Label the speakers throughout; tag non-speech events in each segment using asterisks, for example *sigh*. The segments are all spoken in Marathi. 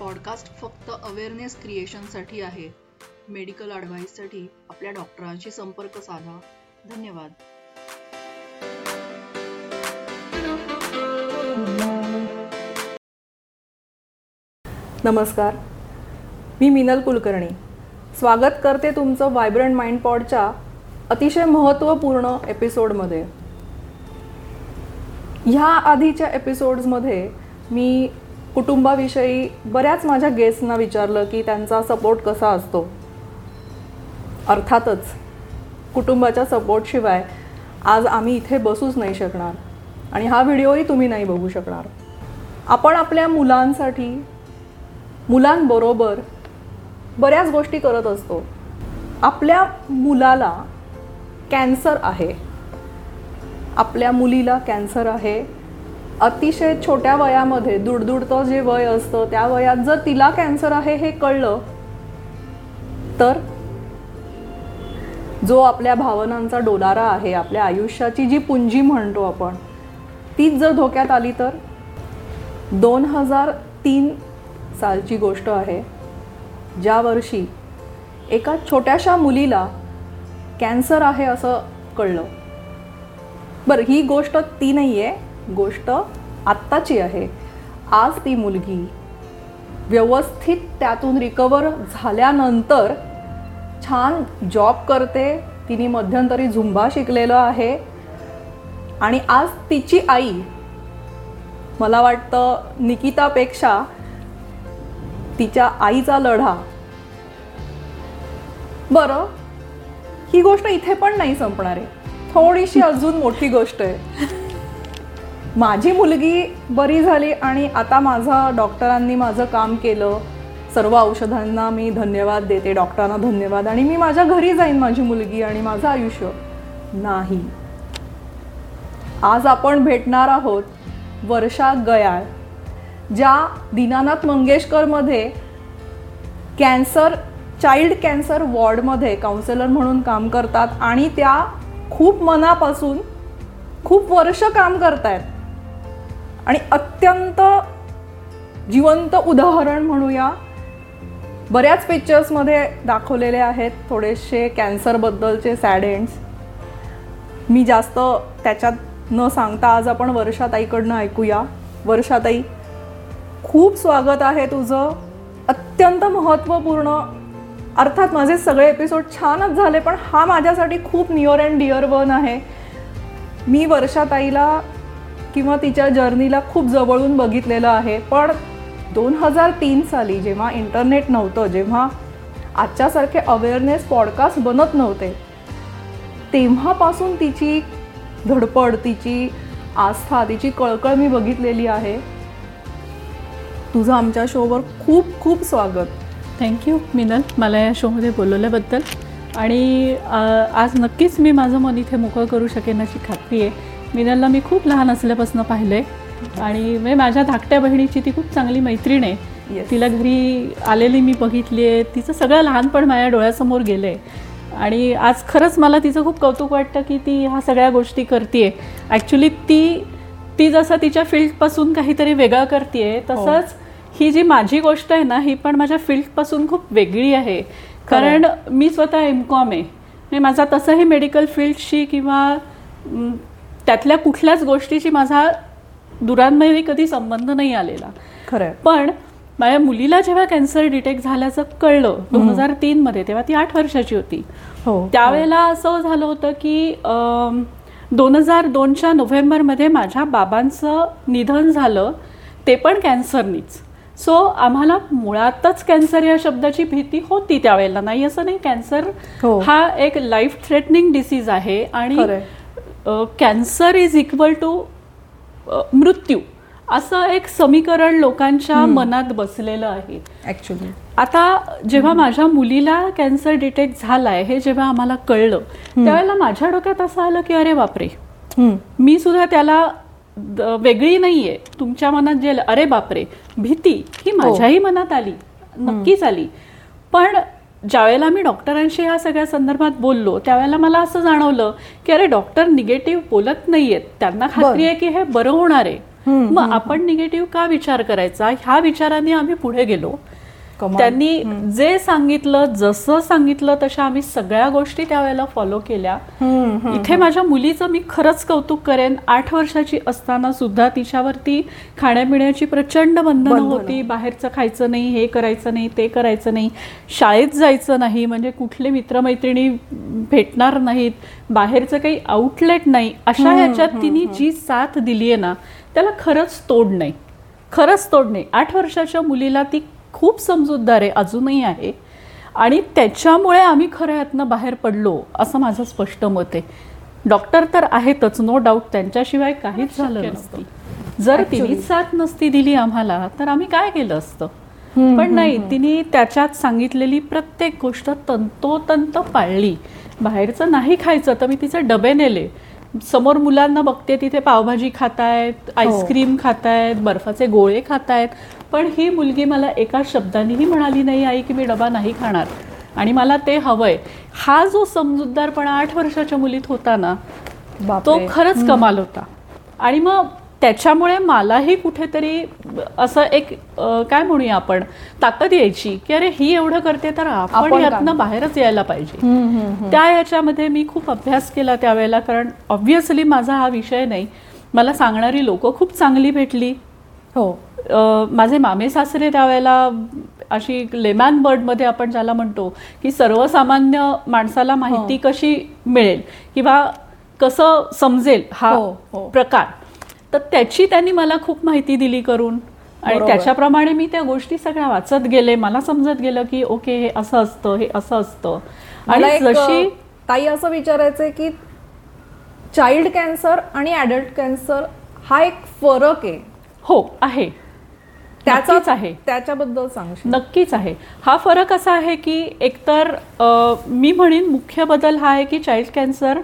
Speaker 1: पॉडकास्ट फक्त अवेअरनेस क्रिएशनसाठी आहे. मेडिकल ॲडव्हाइससाठी आपल्या डॉक्टरांशी संपर्क साधा. धन्यवाद.
Speaker 2: नमस्कार. मी मिनल कुलकर्णी. स्वागत करते तुमचं व्हायब्रंट माइंड पॉडच्या अतिशय महत्त्वपूर्ण एपिसोडमध्ये ह्या आधीच्या एपिसोड्समध्ये मी कुटुंबाविषयी बऱ्याच माझ्या गेस्टना विचारलं की त्यांचा सपोर्ट कसा असतो. अर्थातच कुटुंबाच्या सपोर्टशिवाय आज आम्ही इथे बसूच नाही शकणार आणि हा व्हिडिओही तुम्ही नाही बघू शकणार. आपण आपल्या मुलांसाठी मुलांबरोबर बऱ्याच गोष्टी करत असतो. आपल्या मुलाला कॅन्सर आहे. आपल्या मुलीला कॅन्सर आहे. अतिशय छोट्या वयामध्ये दुडदुडतं जे वय असतं त्या वयात जर तिला कॅन्सर आहे हे कळलं तर जो आपल्या भावनांचा डोलारा आहे आपल्या आयुष्याची जी पुंजी म्हणतो आपण तीच जर धोक्यात आली तर? दोन हजार तीन सालची गोष्ट आहे ज्या वर्षी एका छोट्याशा मुलीला कॅन्सर आहे असं कळलं. बरं ही गोष्ट ती नाही आहे गोष्ट आत्ताची आहे. आज ती मुलगी व्यवस्थित त्यातून रिकवर झाल्यानंतर छान जॉब करते. तिने मध्यंतरी झुंबा शिकलेलं आहे. आणि आज तिची आई मला वाटतं निकितापेक्षा तिच्या आईचा लढा. बरं ही गोष्ट इथे पण नाही संपणार आहे. थोडीशी अजून मोठी गोष्ट आहे. माझी मुलगी बरी झाली आणि आता माझा डॉक्टरांनी माझं काम केलं. सर्व औषधांना मी धन्यवाद देते डॉक्टरांना धन्यवाद. आणि मी माझ्या घरी जाईन माझी मुलगी आणि माझं आयुष्य. नाही. आज आपण भेटणार आहोत वर्षा गयाळ ज्या दीनानाथ मंगेशकरमध्ये कॅन्सर चाइल्ड कॅन्सर वॉर्डमध्ये काउन्सिलर म्हणून काम करतात आणि त्या खूप मनापासून खूप वर्ष काम करतायत. आणि अत्यंत जिवंत उदाहरण म्हणूया. बऱ्याच पिक्चर्समध्ये दाखवलेले आहेत थोडेसे कॅन्सरबद्दलचे सॅड एंड्स मी जास्त त्याच्यात न सांगता आज आपण वर्षाताईकडनं ऐकूया. वर्षाताई खूप स्वागत आहे तुझं. अत्यंत महत्त्वपूर्ण. अर्थात माझे सगळे एपिसोड छानच झाले पण हा माझ्यासाठी खूप नियर अँड डिअर वन आहे. मी वर्षाताईला किंवा तिच्या जर्नीला खूप जवळून बघितलेलं आहे. पण दोन हजार तीन साली जेव्हा इंटरनेट नव्हतं जेव्हा आजच्यासारखे अवेअरनेस पॉडकास्ट बनत नव्हते तेव्हापासून तिची धडपड तिची आस्था तिची कळकळ मी बघितलेली आहे. तुझं आमच्या शोवर खूप खूप स्वागत.
Speaker 3: थँक्यू मिनल मला या शोमध्ये बोलवल्याबद्दल. आणि आज नक्कीच मी माझं मन इथे मोकळं करू शकेन अशी खात्री आहे मिनलला मी खूप लहान असल्यापासून पाहिलं आहे आणि म्हणजे माझ्या धाकट्या बहिणीची ती खूप चांगली मैत्रीण आहे. तिला घरी आलेली मी बघितली आहे. तिचं सगळं लहानपण माझ्या डोळ्यासमोर गेलं आहे आणि आज खरंच मला तिचं खूप कौतुक वाटतं की ती ह्या सगळ्या गोष्टी करते ॲक्च्युली ती ती जसं तिच्या फील्डपासून काहीतरी वेगळं करते हो. तसंच ही जी माझी गोष्ट आहे ना ही पण माझ्या फील्डपासून खूप वेगळी आहे. कारण मी स्वतः एम कॉम आहे. म्हणजे माझा तसंही मेडिकल फील्डशी किंवा त्यातल्या कुठल्याच गोष्टीशी माझा दुरांमध्ये कधी संबंध नाही आलेला.
Speaker 2: खरं
Speaker 3: पण माझ्या मुलीला जेव्हा कॅन्सर डिटेक्ट झाल्याचं कळलं दोन हजार तीन मध्ये तेव्हा ती आठ वर्षाची होती. हो त्यावेळेला असं झालं होतं की दोन हजार दोनच्या नोव्हेंबरमध्ये माझ्या बाबांचं निधन झालं ते पण कॅन्सरनीच. सो आम्हाला मुळातच कॅन्सर या शब्दाची भीती होती त्यावेळेला. नाही असं नाही. कॅन्सर हो. हा एक लाईफ थ्रेटनिंग डिसीज आहे आणि कॅन्सर इज इक्वल टू मृत्यू. असं एक समीकरण लोकांच्या मनात बसलेलं आहे.
Speaker 2: ऍक्च्युली
Speaker 3: आता जेव्हा माझ्या मुलीला कॅन्सर डिटेक्ट झालाय हे जेव्हा आम्हाला कळलं त्यावेळेला माझ्या डोक्यात असं आलं की अरे बापरे. मी सुद्धा त्याला वेगळी नाहीये. तुमच्या मनात जे अरे बापरे भीती ही माझ्याही हो. मनात आली नक्कीच आली. पण ज्यावेळेला मी डॉक्टरांशी या सगळ्या संदर्भात बोललो त्यावेळेला मला असं जाणवलं की अरे डॉक्टर निगेटिव्ह बोलत नाहीयेत. त्यांना खात्री आहे की हे बरं होणार आहे. मग आपण निगेटिव्ह का विचार करायचा? ह्या विचाराने आम्ही पुढे गेलो. त्यांनी जे सांगितलं जसं सांगितलं तशा आम्ही सगळ्या गोष्टी त्यावेळेला फॉलो केल्या. इथे माझ्या मुलीचं मी खरंच कौतुक करेन. आठ वर्षाची असताना सुद्धा तिच्यावरती खाण्यापिण्याची प्रचंड बंधनं. होती. बाहेरचं खायचं नाही हे करायचं नाही ते करायचं नाही. शाळेत जायचं नाही म्हणजे कुठले मित्रमैत्रिणी भेटणार नाहीत. बाहेरचं काही आउटलेट नाही. अशा ह्याच्यात तिने जी साथ दिली आहे ना त्याला खरंच तोड नाही. खरंच तोड नाही. आठ वर्षाच्या मुलीला ती खूप समजूतदार आहे अजूनही आहे. आणि त्याच्यामुळे आम्ही खरं यातनं बाहेर पडलो असं माझं स्पष्ट मत आहे. डॉक्टर तर आहेतच नो डाऊट त्यांच्याशिवाय काहीच झालं नसतं. जर तिने साथ नसती दिली आम्हाला तर आम्ही काय केलं असतं? पण नाही तिने त्याच्यात सांगितलेली प्रत्येक गोष्ट तंतोतंत पाळली. बाहेरचं नाही खायचं तर मी तिचे डबे नेले. समोर मुलांना बघते तिथे पावभाजी खातायत आईस्क्रीम खातायत बर्फाचे गोळे खातायत. पण ही मुलगी मला एका शब्दानेही म्हणाली नाही आई की मी डबा नाही खाणार. आणि मला ते हवंय. हा जो समजूतदारपणा आठ वर्षाच्या मुलीत होता ना तो. खरंच कमाल होता. आणि मग त्याच्यामुळे मलाही कुठेतरी असं एक काय म्हणूया आपण ताकद यायची की अरे ही एवढं करते तर आपण यातनं बाहेरच यायला पाहिजे. त्या याच्यामध्ये मी खूप अभ्यास केला त्यावेळेला कारण ऑब्व्हियसली माझा हा विषय नाही. मला सांगणारी लोक खूप चांगली भेटली.
Speaker 2: हो.
Speaker 3: माझे मामे सासरे त्यावेळेला अशी लेमॅन बर्डमध्ये आपण ज्याला म्हणतो की सर्वसामान्य माणसाला माहिती कशी मिळेल किंवा कसं समजेल हा
Speaker 2: हो, हो.
Speaker 3: प्रकार. तर त्याची त्यांनी मला खूप माहिती दिली करून आणि. त्याच्याप्रमाणे मी त्या गोष्टी सगळ्या वाचत गेले. मला समजत गेलं की ओके हे असं असतं हे असं असतं. आणि जशी
Speaker 2: ताई असं विचारायचंय की चाइल्ड कॅन्सर आणि ऍडल्ट कॅन्सर हा एक फरक आहे.
Speaker 3: हो आहे.
Speaker 2: त्याचाच
Speaker 3: आहे.
Speaker 2: त्याच्याबद्दल सांगशील?
Speaker 3: नक्कीच आहे. हा फरक असा आहे की एकतर मी म्हणेन मुख्य बदल हा आहे की चाइल्ड कॅन्सर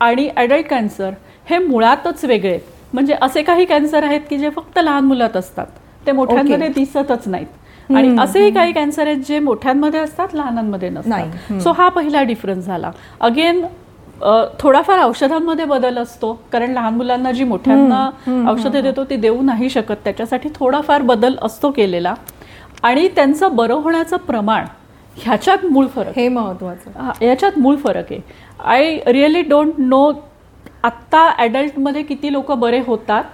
Speaker 3: आणि ॲडल्ट कॅन्सर हे मुळातच वेगळे आहेत. म्हणजे असे काही कॅन्सर आहेत की जे फक्त लहान मुलात असतात. ते मोठ्यांमध्ये दिसतच नाहीत. आणि असेही काही कॅन्सर आहेत जे मोठ्यांमध्ये असतात लहानांमध्ये. नसतात. सो हा पहिला डिफरन्स झाला. अगेन थोडाफार औषधांमध्ये बदल असतो. कारण लहान मुलांना जी मोठ्यांना औषधे देतो ती देऊ नाही शकत. त्याच्यासाठी थोडाफार बदल असतो केलेला. आणि त्यांचं बरं होण्याचं प्रमाण ह्याच्यात मूळ फरक
Speaker 2: हे महत्वाचं
Speaker 3: याच्यात मूळ फरक आहे. आय रिअली डोंट नो आत्ता ॲडल्टमध्ये किती लोक बरे होतात.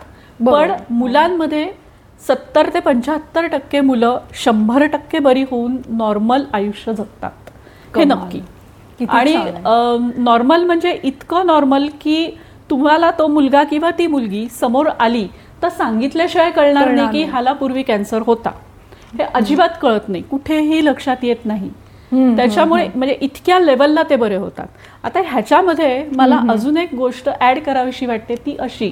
Speaker 3: पण मुलांमध्ये सत्तर ते पंच्याहत्तर टक्के मुलं शंभर टक्के बरी होऊन नॉर्मल आयुष्य जगतात. हे. नक्की. आणि. नॉर्मल म्हणजे इतकं नॉर्मल की तुम्हाला तो मुलगा किंवा ती मुलगी समोर आली तर सांगितल्याशिवाय कळणार नाही की. ह्याला पूर्वी कॅन्सर होता. हे अजिबात कळत नाही. कुठेही लक्षात येत नाही. त्याच्यामुळे म्हणजे इतक्या लेवलला ते बरे होतात. आता ह्याच्यामध्ये मला अजून एक गोष्ट ऍड करावीशी वाटते ती अशी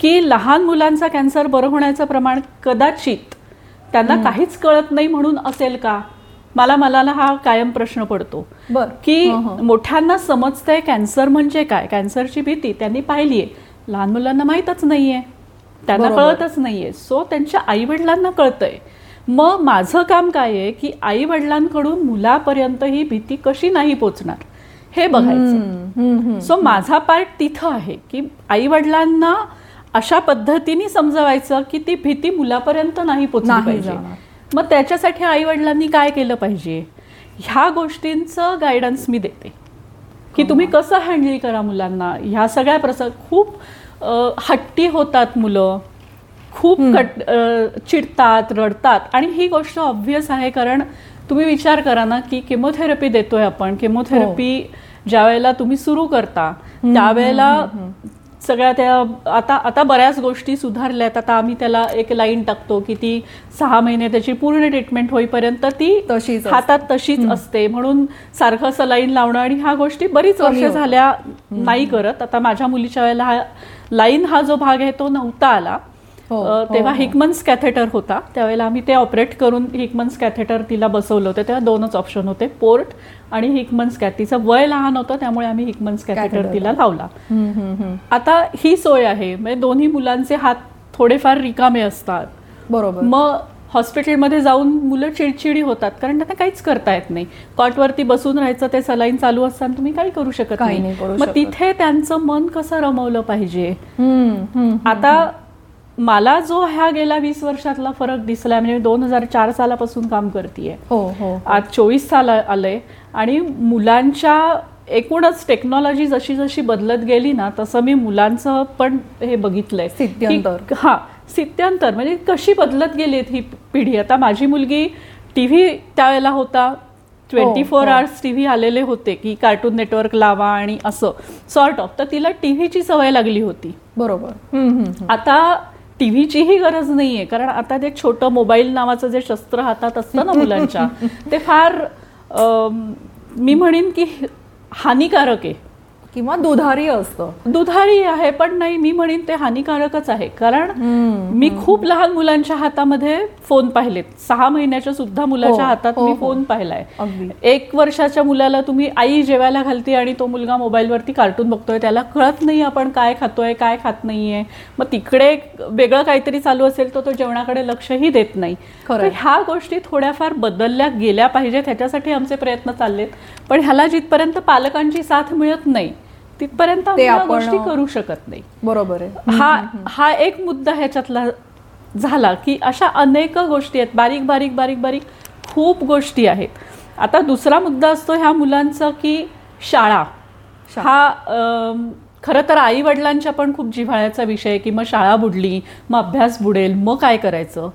Speaker 3: की लहान मुलांचा कॅन्सर बरं होण्याचं प्रमाण कदाचित त्यांना काहीच कळत नाही म्हणून असेल का? मला मला हा कायम प्रश्न पडतो. की मोठ्यांना समजतंय कॅन्सर म्हणजे काय? कॅन्सरची भीती त्यांनी पाहिलीये लहान मुलांना माहीतच नाहीये. त्यांना. कळतच नाहीये. सो त्यांच्या आई वडिलांना कळतंय. मग माझं काम काय आहे की आई वडिलांकडून मुलापर्यंत ही भीती कशी नाही पोचणार? हे बघायचं. सो माझा पार्ट तिथं आहे की आई वडिलांना अशा पद्धतीने समजवायचं की ती भीती मुलापर्यंत नाही पोचली पाहिजे. मग त्याच्यासाठी आई वडिलांनी काय केलं पाहिजे? ह्या गोष्टींचं गायडन्स मी देते. की तुम्ही कसं हँडल करा मुलांना? ह्या सगळ्या प्रसंग खूप हट्टी होतात मुलं. खूप कट चिडतात रडतात. आणि ही गोष्ट ऑब्व्हियस आहे कारण तुम्ही विचार करा ना की केमोथेरपी देतोय आपण. केमोथेरपी ज्या वेळेला तुम्ही सुरू करता त्यावेळेला सगळ्या त्या आता आता बऱ्याच गोष्टी सुधारल्यात. आता आम्ही त्याला एक लाईन टाकतो की ती सहा महिने त्याची पूर्ण ट्रीटमेंट होईपर्यंत ती
Speaker 2: तशीच.
Speaker 3: हातात तशीच असते. म्हणून सारखं सलाईन लावणं आणि ह्या गोष्टी बरीच वर्ष. झाल्या नाही करत. आता माझ्या मुलीच्या वेळेला हा लाईन हा जो भाग आहे तो नव्हता आला. तेव्हा
Speaker 2: हो.
Speaker 3: हिकमन्स कॅथेटर होता त्यावेळेला आम्ही ते ऑपरेट करून हिकमन्स कॅथेटर तिला बसवलं होतं तेव्हा दोनच ऑप्शन होते पोर्ट आणि हिकमन्स कॅथ तिचं वय लहान होतं त्यामुळे आम्ही हिकमन्स कॅथेटर. तिला लावला. आता ही सोय आहे म्हणजे दोन्ही मुलांचे हात थोडेफार रिकामे असतात
Speaker 2: बरोबर
Speaker 3: मग हॉस्पिटलमध्ये जाऊन मुलं चिडचिडी होतात कारण त्यांना काहीच करता येत नाही कॉटवरती बसून राहायचं ते सलाईन चालू असताना तुम्ही काही करू शकत नाही मग. तिथे त्यांचं मन कसं रमवलं पाहिजे. आता मला जो ह्या गेल्या वीस वर्षातला फरक दिसलाय म्हणजे दोन हजार चार सालापासून काम करतेय.
Speaker 2: हो हो.
Speaker 3: आज चोवीस साल आलंय. आणि मुलांच्या एकूणच टेक्नॉलॉजी जशी जशी बदलत गेली ना तसं मी मुलांचं पण हे बघितलंय.
Speaker 2: स्थित्यंतर.
Speaker 3: हा स्थित्यंतर म्हणजे कशी बदलत गेली ही पिढी? आता माझी मुलगी टीव्ही त्यावेळेला होता. ट्वेंटी फोर
Speaker 2: हो.
Speaker 3: आवर्स टीव्ही आलेले होते की कार्टून नेटवर्क लावा आणि असं. सॉर्ट ऑफ तर तिला टीव्हीची सवय लागली होती.
Speaker 2: बरोबर. हम्म, टी व्हीचीही
Speaker 3: गरज नाही गरज नाहीये. कारण आता ते छोटं मोबाईल नावाचं जे शस्त्र हातात असतं ना मुलांच्या ते फार मी म्हणेन की हानिकारक आहे.
Speaker 2: किंवा दुधारी असतं.
Speaker 3: दुधारी आहे पण नाही मी म्हणेन ते हानिकारकच आहे. कारण मी खूप लहान मुलांच्या हातामध्ये फोन पाहिलेत सहा महिन्याच्या सुद्धा मुलाच्या
Speaker 2: हो,
Speaker 3: हातात
Speaker 2: हो,
Speaker 3: मी
Speaker 2: हो.
Speaker 3: फोन पाहिलाय. एक वर्षाच्या मुलाला तुम्ही आई जेवायला घालते आणि तो मुलगा मोबाईलवरती कार्टून बघतोय त्याला कळत नाही आपण काय खातोय काय खात नाहीये. मग तिकडे वेगळं काहीतरी चालू असेल तर तो जेवणाकडे लक्षही देत नाही. तर ह्या गोष्टी थोड्याफार बदलल्या गेल्या पाहिजेत ह्याच्यासाठी आमचे प्रयत्न चाललेत. पण ह्याला जिथपर्यंत पालकांची साथ मिळत नाही तिथपर्यंत गोष्टी करू शकत नाही.
Speaker 2: बरोबर आहे.
Speaker 3: हा हा एक मुद्दा ह्याच्यातला झाला की अशा अनेक गोष्टी आहेत बारीक बारीक बारीक बारीक खूप गोष्टी आहेत. आता दुसरा मुद्दा असतो ह्या मुलांचा की शाळा. हा खरं तर आई वडिलांच्या पण खूप जिव्हाळ्याचा विषय की मग शाळा बुडली मग अभ्यास बुडेल मग काय करायचं?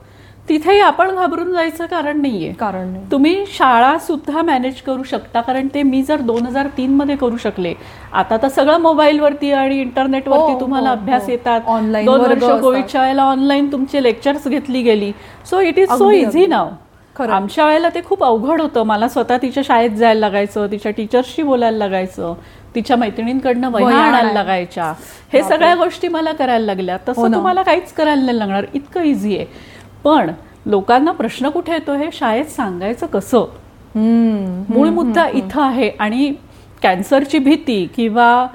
Speaker 3: तिथेही आपण घाबरून जायचं कारण नाहीये
Speaker 2: कारण नाही
Speaker 3: तुम्ही शाळा सुद्धा मॅनेज करू शकता कारण ते मी जर दोन हजार तीन मध्ये करू शकले आता तर सगळं मोबाईलवरती आणि इंटरनेटवरती
Speaker 2: हो,
Speaker 3: तुम्हाला
Speaker 2: हो,
Speaker 3: अभ्यास
Speaker 2: हो.
Speaker 3: येतात
Speaker 2: Online
Speaker 3: दोन वर्ष. कोविडच्या वेळेला ऑनलाईन तुमचे लेक्चर्स घेतली गेली so it is so easy. नाव
Speaker 2: खरं.
Speaker 3: आमच्या वेळेला ते खूप अवघड होतं मला स्वतः तिच्या शाळेत जायला लागायचं तिच्या टीचर्सशी बोलायला लागायचं तिच्या मैत्रिणींकडनं वह्या आणायला. लागायच्या हे सगळ्या गोष्टी मला करायला लागल्या तसं. तुम्हाला काहीच करायला नाही लागणार इतकं इझी आहे पण लोकांना प्रश्न कुठे येतो हे शाळेत सांगायचं कसं? मूळ मुद्दा इथं आहे आणि कॅन्सरची भीती किंवा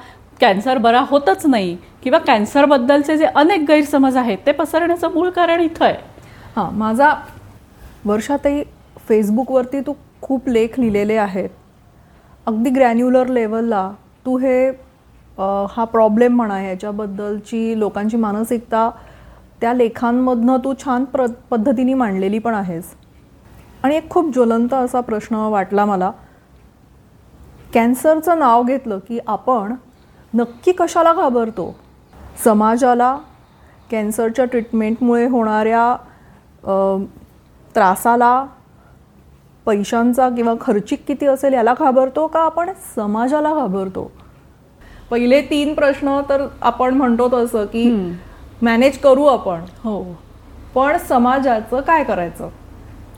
Speaker 3: कॅन्सर बरा होतच नाही किंवा कॅन्सरबद्दलचे जे अनेक गैरसमज आहेत ते पसरण्याचं मूळ कारण इथं आहे.
Speaker 2: हां माझा वर्षातही फेसबुकवरती तू खूप लेख लिहिलेले आहेत. अगदी ग्रॅन्युलर लेवलला तू हे हा प्रॉब्लेम म्हणा ह्याच्याबद्दलची लोकांची मानसिकता त्या लेखांमधनं तू छान प्र पद्धतीने मांडलेली पण आहेस. आणि एक खूप ज्वलंत असा प्रश्न वाटला मला. कॅन्सरचं नाव घेतलं की आपण नक्की कशाला घाबरतो? समाजाला कॅन्सरच्या ट्रीटमेंटमुळे होणाऱ्या त्रासाला पैशांचा किंवा खर्चिक किती असेल याला घाबरतो का आपण समाजाला घाबरतो? पहिले तीन प्रश्न तर आपण म्हणतो तसं की मॅनेज करू आपण.
Speaker 3: हो.
Speaker 2: पण समाजाचं काय करायचं?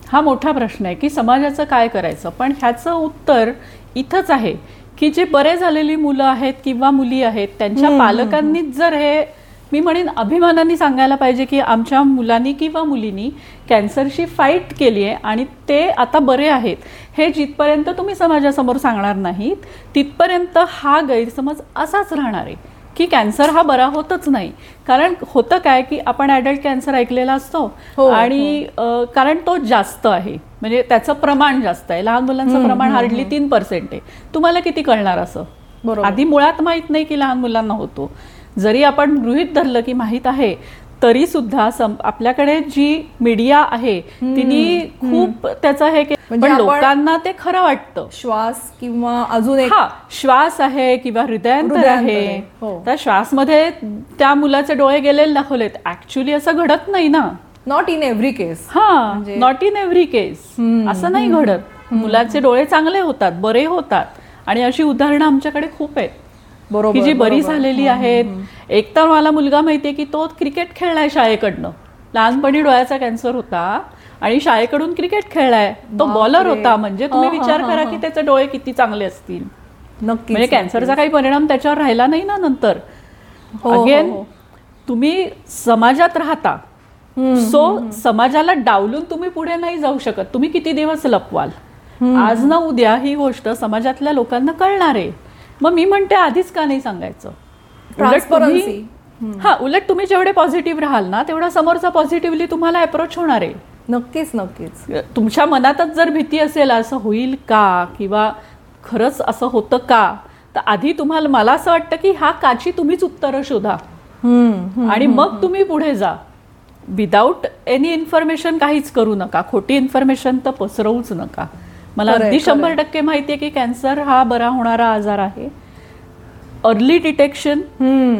Speaker 3: हा मोठा प्रश्न आहे की समाजाचं काय करायचं? पण ह्याचं उत्तर इथंच आहे की जे बरे झालेली मुलं आहेत किंवा मुली आहेत त्यांच्या पालकांनीच जर हे मी म्हणेन अभिमानाने सांगायला पाहिजे की आमच्या मुलांनी किंवा मुलींनी कॅन्सरशी फाईट केली आहे आणि ते आता बरे आहेत. हे जिथपर्यंत तुम्ही समाजासमोर सांगणार नाहीत तिथपर्यंत हा गैरसमज असाच राहणार आहे. की कॅन्सर हा बरा होतच नाही. कारण होतं काय की आपण ॲडल्ट कॅन्सर ऐकलेला असतो
Speaker 2: हो,
Speaker 3: आणि अ, कारण तो जास्त आहे. म्हणजे त्याचं प्रमाण जास्त आहे. लहान मुलांचं प्रमाण हार्डली तीन पर्सेंट आहे. तुम्हाला किती कळणार असं?
Speaker 2: बरोबर.
Speaker 3: आधी मुळात माहीत नाही की लहान मुलांना होतो. जरी आपण गृहित धरलं की माहीत आहे तरी सुद्धा आपल्याकडे जी मीडिया आहे तिने खूप त्याचं हे
Speaker 2: म्हणजे
Speaker 3: पण लोकांना ते खरं वाटतं.
Speaker 2: श्वास किंवा अजून एक
Speaker 3: श्वास आहे किंवा हृदयांतर आहे
Speaker 2: हो.
Speaker 3: त्या श्वासमध्ये त्या मुलाचे डोळे गेलेले दाखवलेत ऍक्च्युली असं घडत नाही ना.
Speaker 2: नॉट इन एव्हरी केस
Speaker 3: हा नॉट इन एव्हरी केस असं नाही घडत. मुलाचे डोळे चांगले होतात बरे होतात. आणि अशी उदाहरणं आमच्याकडे खूप आहेत. की जी बरी. झालेली आहेत. एक तर मला मुलगा माहितीये की तो क्रिकेट खेळलाय शाळेकडनं. लहानपणी डोळ्याचा कॅन्सर होता आणि शाळेकडून क्रिकेट खेळलाय. तो बॉलर होता. म्हणजे तुम्ही
Speaker 2: हा, हा,
Speaker 3: विचार
Speaker 2: हा,
Speaker 3: करा
Speaker 2: हा.
Speaker 3: की त्याचे डोळे किती चांगले असतील.
Speaker 2: नक्की
Speaker 3: म्हणजे कॅन्सरचा काही परिणाम त्याच्यावर राहिला नाही ना नंतर.
Speaker 2: हो, हो,
Speaker 3: अगेन
Speaker 2: हो.
Speaker 3: तुम्ही समाजात राहता. सो समाजाला डावलून तुम्ही पुढे नाही जाऊ शकत. तुम्ही किती दिवस लपवाल? आज ना उद्या ही गोष्ट समाजातल्या लोकांना कळणार आहे. मग मी म्हणते आधीच का नाही सांगायचं?
Speaker 2: Transparency.
Speaker 3: हा उलट तुम्ही जेवढे पॉझिटिव्ह राहाल ना तेवढा समोरचा पॉझिटिव्हली तुम्हाला अप्रोच होणार आहे.
Speaker 2: नक्कीच नक्कीच.
Speaker 3: तुमच्या मनातच जर भीती असेल असं होईल का? किंवा खरंच असं होतं का? तर आधी तुम्हाला मला असं वाटतं की ह्या काची तुम्हीच उत्तरं शोधा. आणि मग तुम्ही पुढे जा. विदाऊट एनी इन्फॉर्मेशन काहीच करू नका. खोटी इन्फॉर्मेशन तर पसरवूच नका. मला अगदी. शंभर टक्के माहिती आहे की कॅन्सर हा बरा होणारा आजार आहे. अर्ली डिटेक्शन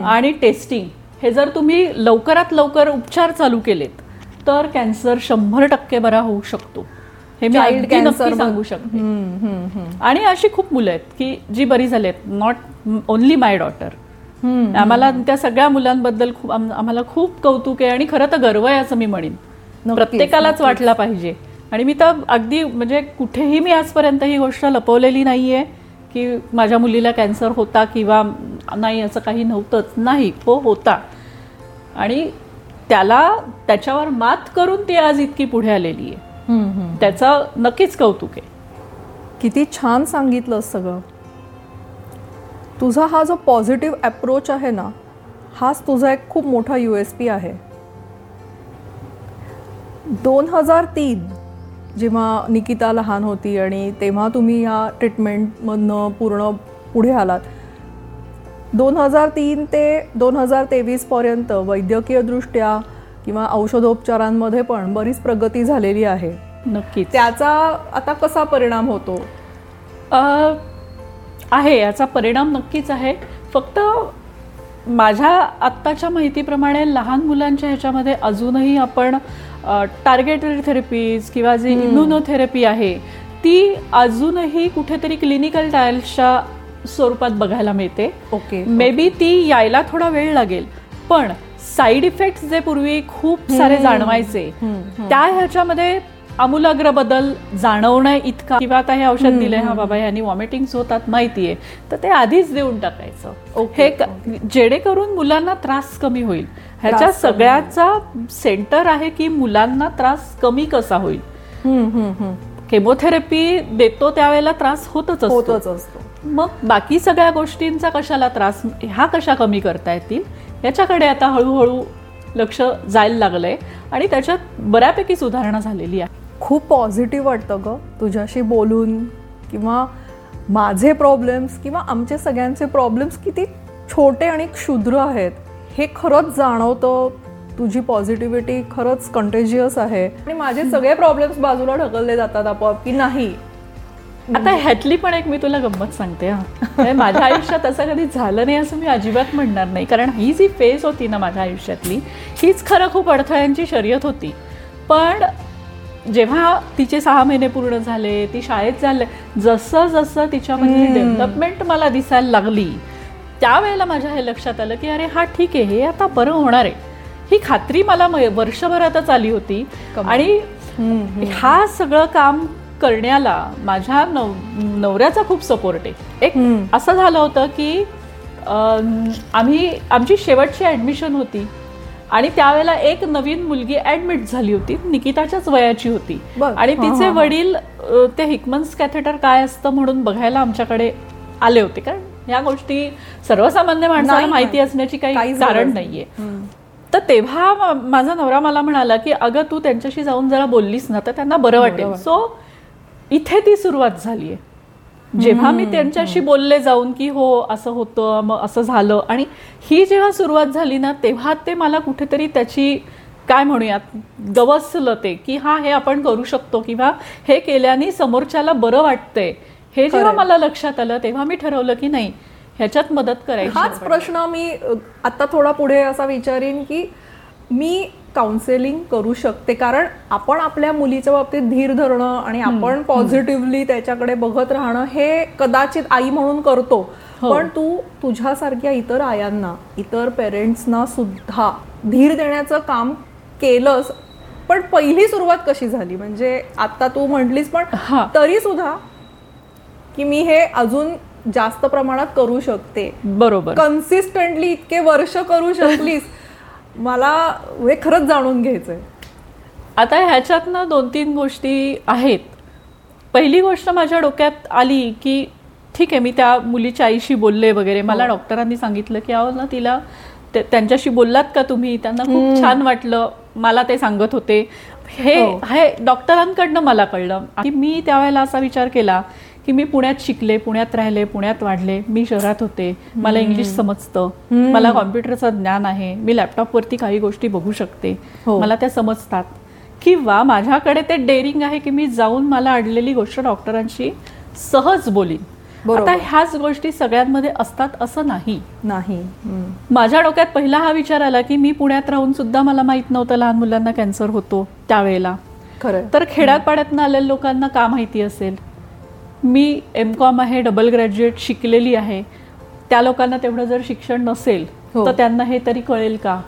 Speaker 3: आणि टेस्टिंग हे जर तुम्ही लवकरात लवकर उपचार चालू केलेत तर कॅन्सर शंभर टक्के बरा होऊ शकतो. हे मी अगदी नक्की सांगू शकते. आणि अशी खूप मुलं आहेत की जी बरी झालेत नॉट ओनली माय डॉटर आम्हाला त्या सगळ्या मुलांबद्दल खूप आम- आम्हाला खूप कौतुक आहे आणि खरं तर गर्व आहे असं मी म्हणेन. प्रत्येकालाच वाटला पाहिजे. आणि मी तर अगदी म्हणजे कुठेही मी आजपर्यंत ही गोष्ट लपवलेली नाहीये की माझ्या मुलीला कॅन्सर होता किंवा नाही असं काही नव्हतंच. नाही हो होता. आणि त्याला त्याच्यावर मात करून ती आज इतकी पुढे आलेली आहे. त्याचं नक्कीच कौतुक आहे.
Speaker 2: किती छान सांगितलं सगळं तुझा हा जो पॉझिटिव्ह अप्रोच आहे ना हाच तुझा एक खूप मोठा यू एस पी आहे. दोन हजार तीन जेव्हा निकिता लहान होती आणि तेव्हा तुम्ही या ट्रीटमेंटमधनं पूर्ण पुढे आलात दोन हजार तीन ते दोन हजार तेवीसपर्यंत वैद्यकीयदृष्ट्या किंवा औषधोपचारांमध्ये पण बरीच प्रगती झालेली आहे.
Speaker 3: नक्कीच.
Speaker 2: त्याचा आता कसा परिणाम होतो?
Speaker 3: आहे याचा परिणाम नक्कीच आहे. फक्त माझ्या आत्ताच्या माहितीप्रमाणे लहान मुलांच्या ह्याच्यामध्ये अजूनही आपण टार्गेटेड थेरपीज किंवा जी इम्युनोथेरपी आहे ती अजूनही कुठेतरी क्लिनिकल ट्रायल्सच्या स्वरूपात बघायला मिळते.
Speaker 2: ओके
Speaker 3: मे बी ती यायला थोडा वेळ लागेल पण साईड इफेक्ट जे पूर्वी खूप सारे जाणवायचे त्या ह्याच्यामध्ये आमूलाग्र बदल जाणवणं इतका किंवा आता हे औषध दिलंय हा बाबा ह्यानी वॉमिटिंग होतात माहितीये. तर ते आधीच देऊन टाकायचं.
Speaker 2: ओके,
Speaker 3: हे जेणेकरून मुलांना त्रास कमी होईल. ह्याच्या सगळ्याचा सेंटर आहे की मुलांना त्रास कमी कसा होईल. केमोथेरपी देतो त्यावेळेला त्रास होतच असतो.
Speaker 2: होतच असतो.
Speaker 3: मग बाकी सगळ्या गोष्टींचा कशाला त्रास ह्या कशा कमी करता येतील? याच्याकडे आता हळूहळू लक्ष जायला लागलंय आणि त्याच्यात बऱ्यापैकी सुधारणा झालेली आहे.
Speaker 2: खूप पॉझिटिव्ह वाटतं ग तुझ्याशी बोलून किंवा माझे प्रॉब्लेम्स किंवा आमचे सगळ्यांचे प्रॉब्लेम्स किती छोटे आणि क्षुद्र आहेत. हे खरंच जाणवतं. तुझी पॉझिटिव्हिटी खरंच कंटेजियस आहे. आणि माझे सगळे प्रॉब्लेम्स बाजूला ढकलले जातात आपोआप की नाही.
Speaker 3: आता ह्यातली पण एक मी तुला गंमत सांगते हा. म्हणजे माझ्या आयुष्यात असं कधी झालं नाही असं मी अजिबात म्हणणार नाही. कारण ही जी फेज होती ना माझ्या आयुष्यातली हीच खरं खूप अडथळ्यांची शर्यत होती. पण जेव्हा तिचे सहा महिने पूर्ण झाले ती शाळेत झाले जसं जसं तिच्यामध्ये डेव्हलपमेंट मला दिसायला लागली त्यावेळेला माझ्या हे लक्षात आलं की अरे हा ठीक आहे हे आता बरं होणार आहे. ही खात्री मला वर्षभरातच आली होती. आणि हा सगळं काम करण्याला माझ्या नव नवऱ्याचा खूप सपोर्ट आहे. एक असं झालं होतं की आम्ही आमची शेवटची ऍडमिशन होती. आणि त्यावेळेला एक नवीन मुलगी ऍडमिट झाली होती निकिताच्याच वयाची होती. आणि तिचे. वडील ते हिकमन्स कॅथेटर काय असतं म्हणून बघायला आमच्याकडे आले होते. कारण ह्या गोष्टी सर्वसामान्य माणसाला माहिती. असण्याची काही कारण नाहीये. तर तेव्हा माझा नवरा मला म्हणाला की अगं तू त्यांच्याशी जाऊन जरा बोललीस ना तर त्यांना बरं वाटेल. सो इथे ती सुरुवात झालीये. जेव्हा मी त्यांच्याशी बोलले जाऊन की हो असं होतं मग असं झालं. आणि ही जेव्हा सुरुवात झाली ना तेव्हा ते मला कुठेतरी त्याची काय म्हणूयात गवसलं ते की हा हे आपण करू शकतो किंवा हे केल्याने समोरच्याला बरं वाटतंय. हे जेव्हा. मला लक्षात आलं तेव्हा मी ठरवलं की नाही ह्याच्यात मदत करायची
Speaker 2: हाच प्रश्न मी आता थोडा पुढे असा विचारीन की मी काउन्सेलिंग करू शकते कारण आपण आपल्या मुलीच्या बाबतीत धीर धरणं आणि आपण पॉझिटिव्हली त्याच्याकडे बघत राहणं हे कदाचित आई म्हणून करतो
Speaker 3: हो.
Speaker 2: पण तू तुझ्यासारख्या इतर आयांना इतर पेरेंट्सना सुद्धा धीर देण्याचं काम केलंस पण पहिली सुरुवात कशी झाली म्हणजे आता तू म्हटलीस पण. तरी सुद्धा की मी हे अजून जास्त प्रमाणात करू शकते.
Speaker 3: बरोबर.
Speaker 2: कन्सिस्टंटली इतके वर्ष करू शकलीस *laughs* मला हे खरंच जाणून घ्यायचंय.
Speaker 3: आता ह्याच्यातनं दोन तीन गोष्टी आहेत. पहिली गोष्ट माझ्या डोक्यात आली की ठीक आहे मी त्या मुलीच्या आईशी बोलले वगैरे. मला डॉक्टरांनी सांगितलं की अहो ना तिला त्यांच्याशी बोललात का तुम्ही? त्यांना खूप छान वाटलं मला ते सांगत होते. हे
Speaker 2: हो.
Speaker 3: हे डॉक्टरांकडनं मला कळलं. की मी त्यावेळेला असा विचार केला की मी पुण्यात शिकले पुण्यात राहिले पुण्यात वाढले मी शहरात होते मला इंग्लिश समजतं मला कॉम्प्युटरचं ज्ञान आहे मी लॅपटॉपवरती काही गोष्टी बघू शकते
Speaker 2: हो.
Speaker 3: मला त्या समजतात. किंवा माझ्याकडे ते डेअरिंग आहे की मी जाऊन मला अडलेली गोष्ट डॉक्टरांशी सहज बोलीन. आता ह्याच गोष्टी सगळ्यांमध्ये असतात असं नाही.
Speaker 2: नाही.
Speaker 3: माझ्या डोक्यात पहिला हा विचार आला की मी पुण्यात राहून सुद्धा मला माहीत नव्हतं लहान मुलांना कॅन्सर होतो त्यावेळेला.
Speaker 2: खरंय
Speaker 3: तर खेड्यापाड्यातनं आलेल्या लोकांना का माहिती असेल? मी एम कॉम आहे डबल ग्रॅज्युएट शिकलेली आहे. त्या लोकांना तेवढं जर शिक्षण नसेल
Speaker 2: हो.
Speaker 3: तर त्यांना हे तरी कळेल का.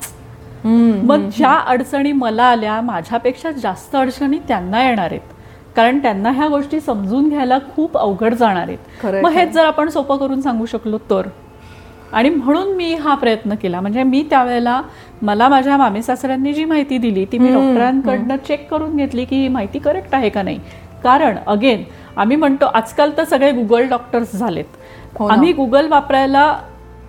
Speaker 3: मग ज्या अडचणी मला आल्या माझ्यापेक्षा जास्त अडचणी त्यांना येणार आहेत. कारण त्यांना ह्या गोष्टी समजून घ्यायला खूप अवघड जाणार आहेत. मग. हेच जर आपण सोपं करून सांगू शकलो तर. आणि म्हणून मी हा प्रयत्न केला. म्हणजे मी त्यावेळेला मला माझ्या मामी सासऱ्यांनी जी माहिती दिली ती मी डॉक्टरांकडनं चेक करून घेतली की ही माहिती करेक्ट आहे का नाही. कारण अगेन आम्ही म्हणतो आजकाल तर सगळे गुगल डॉक्टर्स झालेत.
Speaker 2: हो.
Speaker 3: आम्ही गुगल वापरायला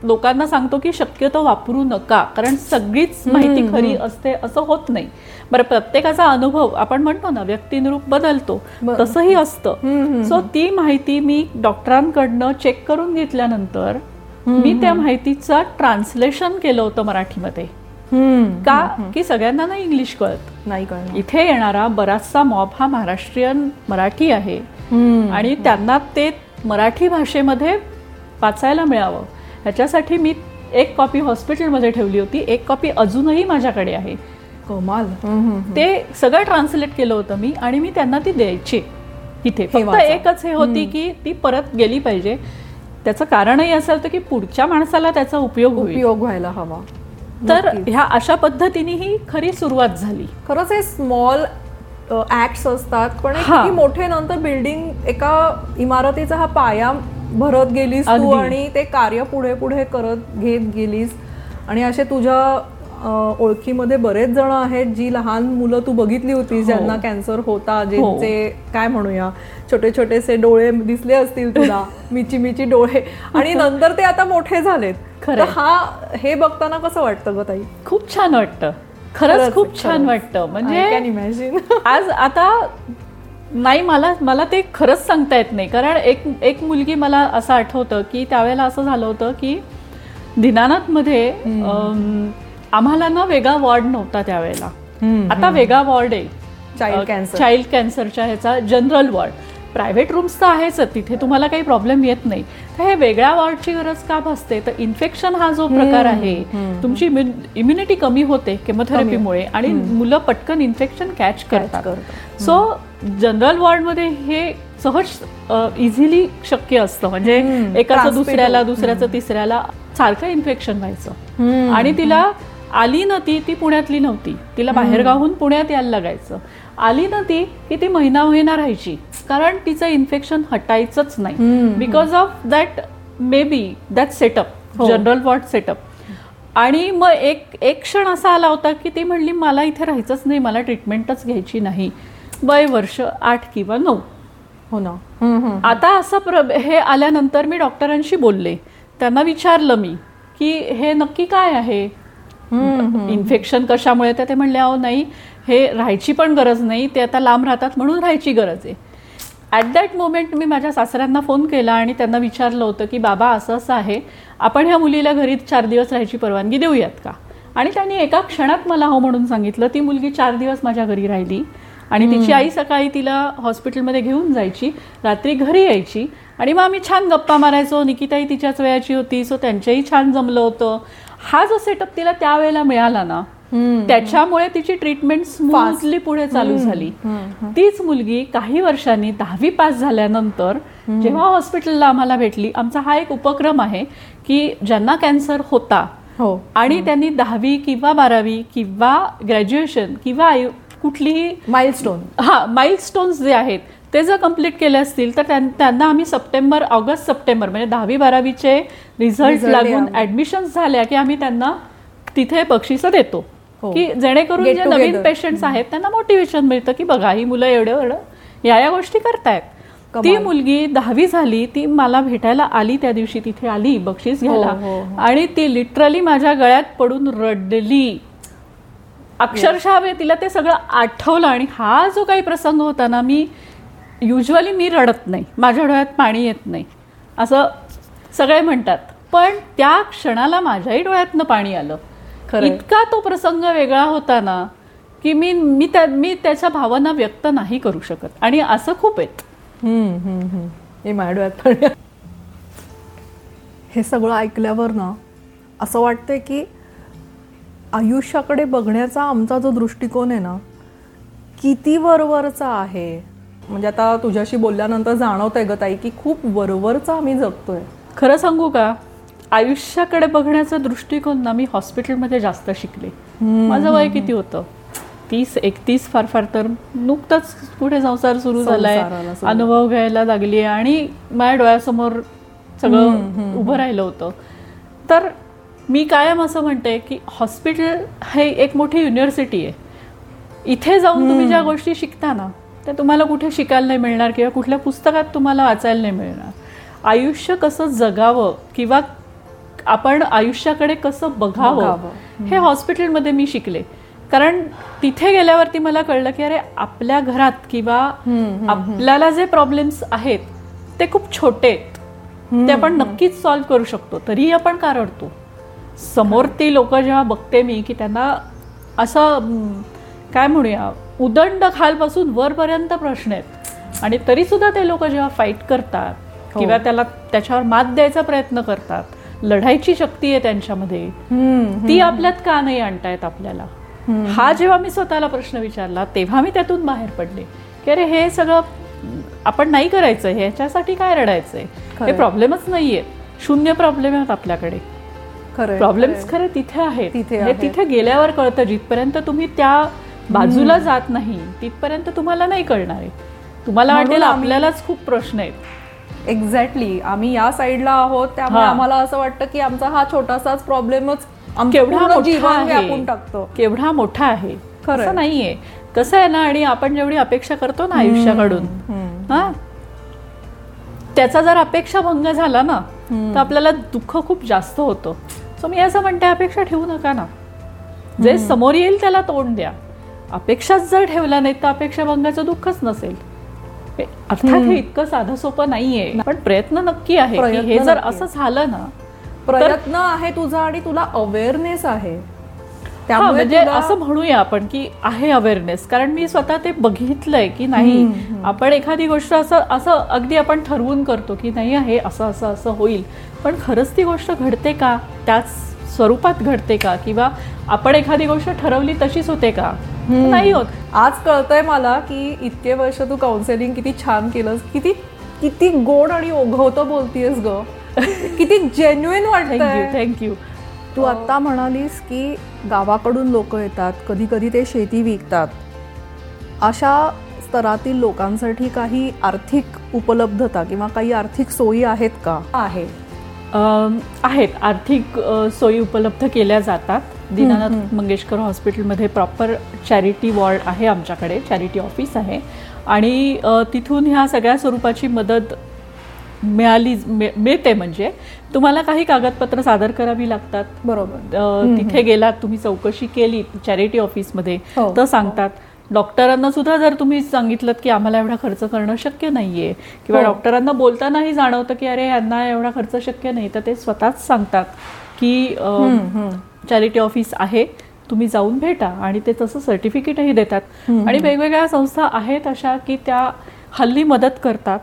Speaker 3: लोकांना सांगतो की शक्यतो वापरू नका कारण सगळीच माहिती खरी असते असं होत नाही. बरं प्रत्येकाचा अनुभव आपण म्हणतो ना व्यक्तिनिरूप बदलतो. तसंही असतं. सो ती माहिती मी डॉक्टरांकडनं चेक करून घेतल्यानंतर मी त्या माहितीचं ट्रान्सलेशन केलं होतं मराठीमध्ये. का? की सगळ्यांना ना इंग्लिश कळत.
Speaker 2: नाही कळणार.
Speaker 3: इथे येणारा बराचसा मॉब हा महाराष्ट्रीयन मराठी आहे. आणि त्यांना ते मराठी भाषेमध्ये वाचायला मिळावं. ह्याच्यासाठी मी एक कॉपी हॉस्पिटलमध्ये ठेवली होती. एक कॉपी अजूनही माझ्याकडे आहे.
Speaker 2: कमाल.
Speaker 3: ते सगळं ट्रान्सलेट केलं होतं मी आणि मी त्यांना ती द्यायची इथे. फक्त. एकच हे होती की ती परत गेली पाहिजे. त्याचं कारणही असं होतं की पुढच्या माणसाला त्याचा उपयोग
Speaker 2: उपयोग व्हायला हवा.
Speaker 3: तर ह्या अशा पद्धतीने ही खरी सुरुवात झाली.
Speaker 2: खरंच हे स्मॉल ऍक्ट्स असतात पण हे.
Speaker 3: हा.
Speaker 2: किती मोठे नंतर बिल्डिंग एका इमारतीचा हा पाया भरत गेलीस तू. आणि ते कार्य पुढे पुढे करत घेत गेलीस. आणि असे तुझ्या ओळखीमध्ये बरेच जण आहेत जी लहान मुलं तू बघितली होती ज्यांना कॅन्सर होता ज्यांचे काय म्हणूया छोटे छोटेसे डोळे दिसले असतील तुला *laughs* मिची मिची डोळे. आणि नंतर ते आता मोठे झालेत. तर हा हे बघताना कसं वाटतं ग ताई?
Speaker 3: खूप छान वाटतं. खरंच खूप छान. वाटतं. म्हणजे *laughs* आज आता नाही मला मला ते खरंच सांगता येत नाही. कारण एक एक मुलगी मला असं आठवतं की त्यावेळेला असं झालं होतं की दिनानाथमध्ये आम्हाला ना वेगळा वॉर्ड नव्हता त्यावेळेला. आता वेगळा वॉर्ड आहे.
Speaker 2: चाइल्ड कॅन्सर
Speaker 3: चाइल्ड कॅन्सरच्या ह्याचा जनरल वॉर्ड प्रायव्हेट रूम्स तर आहेच तिथे तुम्हाला काही प्रॉब्लेम येत नाही. तर हे वेगळ्या वॉर्डची गरज का भासते? तर इन्फेक्शन हा जो प्रकार आहे तुमची इम्युनिटी कमी होते केमोथेरपीमुळे आणि मुलं पटकन इन्फेक्शन कॅच करतात. सो जनरल वॉर्डमध्ये हे सहज इझिली शक्य असतं. म्हणजे. एकाचं दुसऱ्याला. दुसऱ्याचं तिसऱ्याला सारखं इन्फेक्शन व्हायचं. आणि तिला आली ना ती ती पुण्यातली नव्हती. तिला बाहेरगावहून पुण्यात यायला लागायचं. आली ना ती की ती महिना महिना राहायची. कारण तिचं इन्फेक्शन हटायचंच नाही. Because of that maybe that setup. General ward setup आणि मग एक एक क्षण असा आला होता की ती म्हणली मला इथे राहायचंच नाही मला ट्रीटमेंटच घ्यायची नाही. वय वर्ष आठ किंवा नऊ.
Speaker 2: हो ना.
Speaker 3: आता असं प्र हे आल्यानंतर मी डॉक्टरांशी बोलले. त्यांना विचारलं मी की हे नक्की काय आहे? इन्फेक्शन कशामुळे? तर ते म्हणले अहो नाही हे राहायची पण गरज नाही ते आता लांब राहतात म्हणून राहायची गरज आहे. ॲट दॅट मोमेंट मी माझ्या सासऱ्यांना फोन केला आणि त्यांना विचारलं होतं की बाबा असं असं आहे. आपण ह्या मुलीला घरी चार दिवस राहायची परवानगी देऊयात का? आणि त्यांनी एका क्षणात मला हो म्हणून सांगितलं ती मुलगी चार दिवस माझ्या घरी राहिली आणि तिची आई सकाळी तिला हॉस्पिटलमध्ये घेऊन जायची रात्री घरी यायची आणि मग आम्ही छान गप्पा मारायचो. निकिताई तिच्याच वयाची होती सो त्यांच्याही छान जमलं होतं. हा जो सेटअप तिला त्यावेळेला मिळाला ना त्याच्यामुळे तिची ट्रीटमेंट स्मूथली पुढे चालू झाली. तीच मुलगी काही वर्षांनी दहावी पास झाल्यानंतर जेव्हा हॉस्पिटलला आम्हाला भेटली आमचा हा एक उपक्रम आहे की ज्यांना कॅन्सर होता
Speaker 2: हो.
Speaker 3: आणि त्यांनी दहावी किंवा बारावी किंवा ग्रॅज्युएशन किंवा कुठलीही
Speaker 2: माइलस्टोन
Speaker 3: हा माइलस्टोन्स जे आहेत ते जर कंप्लीट केले असतील तर त्यां- त्यांना आम्ही सप्टेंबर ऑगस्ट सप्टेंबर म्हणजे दहावी बारावीचे रिझल्ट लागून
Speaker 2: यावे.
Speaker 3: ऍडमिशन झाल्या की आम्ही त्यांना तिथे बक्षिसं देतो. की जेणेकरून जे नवीन. पेशंट्स आहेत त्यांना मोटिवेशन मिळतं की बघा ही मुलं एवढं एवढं या या गोष्टी करतायत. ती मुलगी दहावी झाली ती मला भेटायला आली त्या दिवशी तिथे आली बक्षीस
Speaker 2: हो,
Speaker 3: घ्यायला.
Speaker 2: हो, हो.
Speaker 3: आणि ती लिटरली माझ्या गळ्यात पडून रडली. अक्षरशः तिला ते सगळं आठवलं आणि हा जो काही प्रसंग होता ना मी युजली मी रडत नाही. माझ्या डोळ्यात पाणी येत नाही. असं सगळे म्हणतात. पण त्या क्षणाला माझ्याही डोळ्यातनं पाणी आलं. इतका तो प्रसंग वेगळा होता ना की मी मी त्या मी त्याच्या भावना व्यक्त नाही करू शकत. आणि असं खूप आहेत.
Speaker 2: हम्म, हम्म, हम्म. हे डोळ्यात पण आहे. हे सगळं ऐकल्यावर ना असं वाटतंय की आयुष्याकडे बघण्याचा आमचा जो दृष्टिकोन आहे ना किती वरवरचा आहे. म्हणजे आता तुझ्याशी बोलल्यानंतर जाणवतंय ग ताई की खूप वरवरचा आम्ही जगतोय.
Speaker 3: खरं सांगू का? आयुष्याकडे बघण्याचा दृष्टिकोन ना मी हॉस्पिटलमध्ये जास्त शिकले. माझं वय किती होतं? तीस एकतीस फार फार तर नुकतंच पुढे संसार सुरू झालाय. अनुभव घ्यायला लागली आणि माझ्या डोळ्यासमोर सगळं उभं राहिलं होतं. तर मी कायम असं म्हणते की हॉस्पिटल हे एक मोठी युनिव्हर्सिटी आहे. इथे जाऊन तुम्ही ज्या गोष्टी शिकता ना त्या तुम्हाला कुठे शिकायला नाही मिळणार किंवा कुठल्या पुस्तकात तुम्हाला वाचायला नाही मिळणार. आयुष्य कसं जगावं किंवा आपण आयुष्याकडे कसं बघावं. हे हॉस्पिटलमध्ये मी शिकले. कारण तिथे गेल्यावरती मला कळलं की अरे आपल्या घरात किंवा आपल्याला जे प्रॉब्लेम्स आहेत ते खूप छोटे आहेत. ते आपण नक्कीच सॉल्व्ह करू शकतो. तरीही आपण का रडतो? समोर ती लोक जेव्हा बघते मी की त्यांना असं काय म्हणूया उदंड खालपासून वरपर्यंत प्रश्न आहेत. आणि तरी सुद्धा ते लोक जेव्हा फाईट करतात किंवा त्याला त्याच्यावर मात द्यायचा प्रयत्न करतात लढायची शक्ती आहे त्यांच्यामध्ये. ती आपल्यात का नाही आणतायत आपल्याला? हा जेव्हा मी स्वतःला प्रश्न विचारला तेव्हा मी त्यातून बाहेर पडले. की अरे हे सगळं आपण नाही करायचं ह्याच्यासाठी काय रडायचंय? हे. प्रॉब्लेमच नाहीये. शून्य प्रॉब्लेम आहेत आपल्याकडे.
Speaker 2: खरं
Speaker 3: प्रॉब्लेम्स खरे तिथे आहेत.
Speaker 2: तिथे
Speaker 3: हे. तिथे गेल्यावर कळतं जिथपर्यंत तुम्ही त्या बाजूला जात नाही तिथपर्यंत तुम्हाला नाही कळणार आहे. तुम्हाला वाटेल आपल्यालाच खूप प्रश्न आहेत.
Speaker 2: एक्झॅक्टली आम्ही या साईडला आहोत त्यामुळे. आम्हाला असं वाटतं की आमचा हा छोटासाच प्रॉब्लेमच
Speaker 3: केवढा
Speaker 2: जीवन. व्यापून टाकतो.
Speaker 3: केवढा मोठा आहे. असं नाहीये. कसं आहे ना आणि आपण जेवढी अपेक्षा करतो ना आयुष्याकडून हा? त्याचा जर अपेक्षा भंग झाला ना तर आपल्याला दुःख खूप जास्त होतं. सो मी असं म्हणते अपेक्षा ठेवू नका ना. जे समोर येईल त्याला तोंड द्या. अपेक्षाच जर ठेवला नाही तर अपेक्षा भंगाचं दुःखच नसेल. अर्थात हे इतकं साधं सोपं नाहीये. पण प्रयत्न नक्की आहे की हे जर. असं झालं ना
Speaker 2: प्रयत्न आहे तुझा आणि तुला अवेअरनेस आहे. त्यामुळे
Speaker 3: म्हणजे असं म्हणूया आपण की आहे अवेअरनेस कारण मी स्वतः ते बघितलंय की नाही. आपण एखादी गोष्ट असं असं अगदी आपण ठरवून करतो की नाही आहे असं असं असं होईल. पण खरंच ती गोष्ट घडते का? त्याच स्वरूपात घडते का? किंवा आपण एखादी गोष्ट ठरवली तशीच होते का? नाही होत.
Speaker 2: आज कळतंय मला की इतके वर्ष तू काउन्सिलिंग किती छान केलंस किती किती गोड आणि ओघवतं बोलतीयस ग. *laughs* किती जेन्युइन वाटतंय.
Speaker 3: थँक्यू
Speaker 2: तू आता म्हणालीस की गावाकडून लोक येतात कधी कधी ते शेती विकतात. अशा स्तरातील लोकांसाठी काही आर्थिक उपलब्धता किंवा काही आर्थिक सोयी आहेत का? आहे
Speaker 3: आहेत. आर्थिक सोयी उपलब्ध केल्या जातात. दीनानाथ मंगेशकर हॉस्पिटलमध्ये प्रॉपर चॅरिटी वॉर्ड आहे आमच्याकडे चॅरिटी ऑफिस आहे. आणि तिथून ह्या सगळ्या स्वरूपाची मदत मिळाली मिळ- मिळते म्हणजे. तुम्हाला काही कागदपत्र सादर करावी लागतात?
Speaker 2: बरोबर.
Speaker 3: तिथे गेलात तुम्ही चौकशी केली चॅरिटी ऑफिसमध्ये
Speaker 2: हो,
Speaker 3: तर सांगतात. डॉक्टरांना सुद्धा जर तुम्ही सांगितलं की आम्हाला एवढा खर्च करणं शक्य नाहीये किंवा
Speaker 2: हो.
Speaker 3: डॉक्टरांना बोलतानाही जाणवतं की अरे यांना एवढा खर्च शक्य नाही तर ते स्वतःच सांगतात की चॅरिटी ऑफिस आहे तुम्ही जाऊन भेटा आणि ते तसं सर्टिफिकेटही देतात. आणि वेगवेगळ्या संस्था आहेत अशा की त्या हल्ली मदत करतात.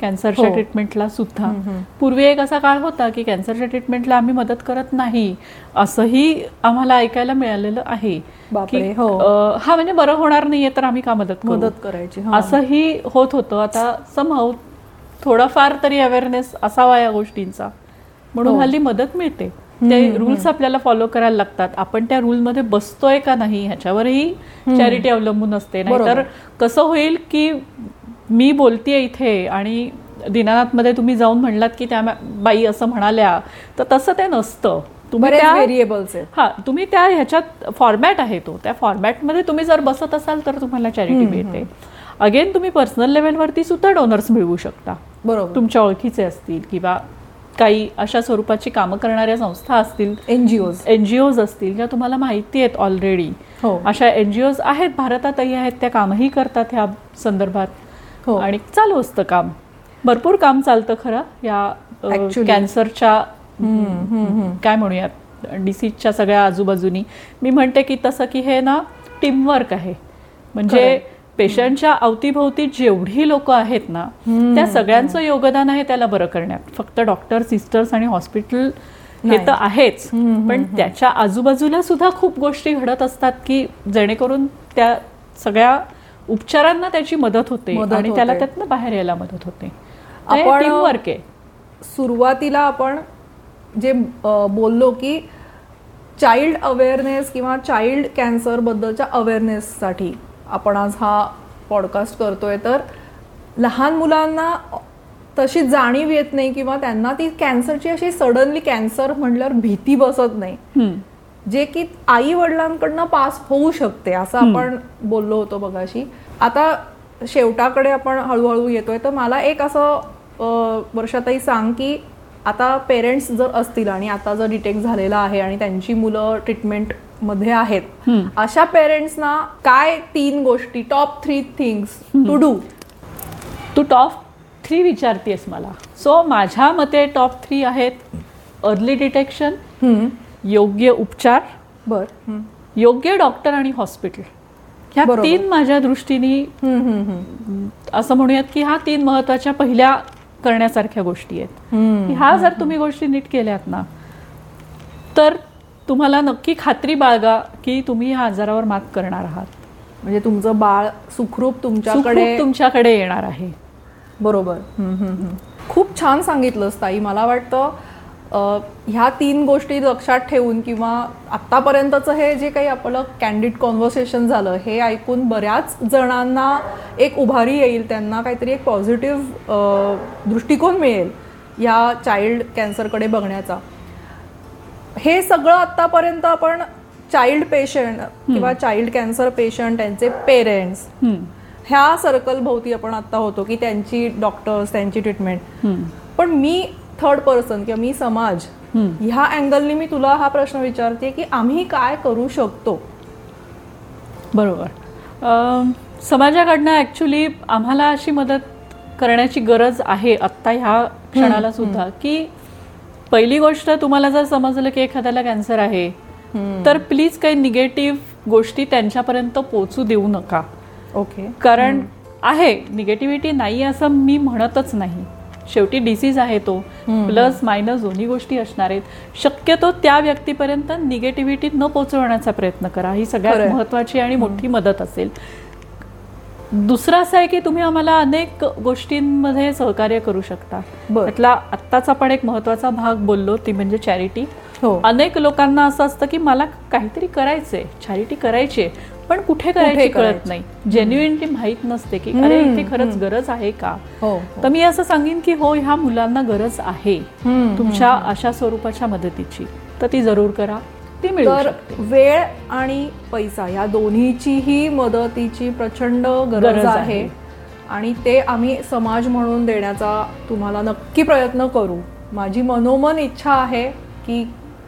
Speaker 3: कॅन्सरच्या
Speaker 2: हो.
Speaker 3: ट्रीटमेंटला सुद्धा. पूर्वी एक असा काळ होता की कॅन्सरच्या ट्रीटमेंटला आम्ही मदत करत नाही असंही आम्हाला ऐकायला मिळालेलं आहे. की,
Speaker 2: हो.
Speaker 3: हा म्हणजे बरं होणार नाहीये तर आम्ही का मदत करू?
Speaker 2: मदत करायची.
Speaker 3: असंही होत होतं. आता समहाव थोडाफार तरी अवेअरनेस असावा या गोष्टींचा. म्हणून
Speaker 2: हो.
Speaker 3: हल्ली मदत मिळते. ते रूल्स आपल्याला फॉलो करायला लागतात. आपण त्या रूलमध्ये बसतोय का नाही ह्याच्यावरही चॅरिटी अवलंबून असते. नाहीतर. कसं होईल की मी बोलतेय इथे आणि दिनानाथमध्ये तुम्ही जाऊन म्हणलात की त्या बाई असं म्हणाल्या तर तसं ते नसतं. तुम्ही त्या
Speaker 2: व्हेरिएबल्स
Speaker 3: हा तुम्ही त्या ह्याच्यात फॉर्मॅट आहे तो. त्या फॉर्मॅटमध्ये तुम्ही जर बसत असाल तर तुम्हाला चॅरिटी मिळते. अगेन तुम्ही पर्सनल लेवलवरती सुद्धा डोनर्स मिळवू शकता.
Speaker 2: बरोबर.
Speaker 3: तुमच्या ओळखीचे असतील किंवा काही अशा स्वरूपाची कामं करणाऱ्या संस्था असतील
Speaker 2: एनजीओज
Speaker 3: एनजीओज असतील ज्या तुम्हाला माहिती आहेत ऑलरेडी
Speaker 2: हो.
Speaker 3: अशा एनजीओज आहेत भारतातही आहेत त्या कामही करतात ह्या संदर्भात.
Speaker 2: हो.
Speaker 3: आणि चालू असतं काम. भरपूर काम चालतं खरं या. कॅन्सरच्या काय म्हणूयात डिसीजच्या सगळ्या आजूबाजूनी. मी म्हणते की तसं की हे ना टीमवर्क आहे. म्हणजे पेशंटच्या अवतीभोवती जेवढी लोक आहेत ना त्या सगळ्यांचं योगदान आहे त्याला बरं करण्यात. फक्त डॉक्टर सिस्टर्स आणि हॉस्पिटल हे तर आहेच. पण त्याच्या आजूबाजूला सुद्धा खूप गोष्टी घडत असतात की जेणेकरून त्या सगळ्या उपचारांना त्याची मदत होते आणि त्याला. त्यातनं बाहेर यायला मदत होते
Speaker 2: आपण- सुरुवातीला आपण जे बोललो की चाइल्ड अवेअरनेस किंवा चाइल्ड कॅन्सर बद्दलच्या अवेअरनेससाठी आपण आज हा पॉडकास्ट करतोय तर लहान मुलांना तशी जाणीव येत नाही किंवा त्यांना ती कॅन्सरची अशी सडनली कॅन्सर म्हटल्यावर भीती बसत नाही. जे की आई वडिलांकडनं पास होऊ शकते असं आपण बोललो होतो बघाशी. आता शेवटाकडे आपण हळूहळू येतोय तर मला एक असं अं, वर्षाताई सांग की आता पेरेंट्स जर असतील आणि आता जर डिटेक्ट झालेला आहे आणि त्यांची मुलं ट्रीटमेंटमध्ये आहेत अशा पेरेंट्सना काय तीन गोष्टी top three things to do
Speaker 3: Tu top three विचारतीयस मला. सो माझ्या मते टॉप थ्री आहेत अर्ली डिटेक्शन योग्य उपचार
Speaker 2: बर.
Speaker 3: योग्य डॉक्टर आणि हॉस्पिटल. ह्या. तीन माझ्या दृष्टीने असं म्हणूयात की ह्या तीन महत्त्वाच्या पहिल्या करण्यासारख्या गोष्टी आहेत. ह्या जर तुम्ही गोष्टी नीट केल्यात ना तर तुम्हाला नक्की खात्री बाळगा की तुम्ही ह्या आजारावर मात करणार आहात.
Speaker 2: म्हणजे तुमचं बाळ सुखरूप तुमच्याकडे
Speaker 3: तुमच्याकडे येणार आहे.
Speaker 2: बरोबर. खूप छान सांगितलंस ताई. मला वाटतं ह्या तीन गोष्टी लक्षात ठेवून किंवा आत्तापर्यंतचं हे जे काही आपलं कॅन्डिड कॉन्व्हर्सेशन झालं हे ऐकून बऱ्याच जणांना एक उभारी येईल त्यांना काहीतरी एक पॉझिटिव्ह दृष्टिकोन मिळेल या चाइल्ड कॅन्सरकडे बघण्याचा हे सगळं आत्तापर्यंत आपण चाइल्ड पेशंट किंवा चाइल्ड कॅन्सर पेशंट त्यांचे पेरेंट्स. ह्या सर्कल भोवती आपण आता होतो की त्यांची डॉक्टर्स त्यांची ट्रीटमेंट. पण मी थर्ड पर्सन किंवा मी समाज. ह्या अँगलनी मी तुला हा प्रश्न विचारते की आम्ही काय करू शकतो?
Speaker 3: बरोबर. समाजाकडनं ॲक्च्युली आम्हाला अशी मदत करण्याची गरज आहे आत्ता ह्या क्षणाला सुद्धा की पहिली गोष्ट तुम्हाला जर समजलं की एखाद्याला कॅन्सर आहे तर प्लीज काही निगेटिव्ह गोष्टी त्यांच्यापर्यंत पोचू देऊ नका.
Speaker 2: ओके
Speaker 3: कारण आहे निगेटिव्हिटी नाही असं मी म्हणतच नाही. शेवटी डिसीज आहे तो. प्लस मायनस दोन्ही गोष्टी असणार आहेत. शक्यतो त्या व्यक्तीपर्यंत निगेटिव्हिटी न पोचवण्याचा प्रयत्न करा. ही सगळ्यात. महत्वाची आणि मोठी मदत असेल. दुसरं असं आहे की तुम्ही आम्हाला अनेक गोष्टींमध्ये सहकार्य करू शकता. त्यातला आत्ताच आपण एक महत्त्वाचा भाग बोललो ती म्हणजे चॅरिटी
Speaker 2: हो.
Speaker 3: अनेक लोकांना असं असतं की मला काहीतरी करायचंय चॅरिटी करायची पण कुठे करायची कळत? नाही. जेन्युइनली माहीत नसते की अरे इथे खरंच गरज आहे का?
Speaker 2: हो
Speaker 3: तर मी असं सांगेन की हो ह्या मुलांना गरज आहे. तुमच्या अशा स्वरूपाच्या मदतीची. तर ती जरूर करा.
Speaker 2: तर वेळ आणि पैसा या दोन्हीचीही मदतीची प्रचंड गरज आहे. आणि ते आम्ही समाज म्हणून देण्याचा तुम्हाला नक्की प्रयत्न करू. माझी मनोमन इच्छा आहे की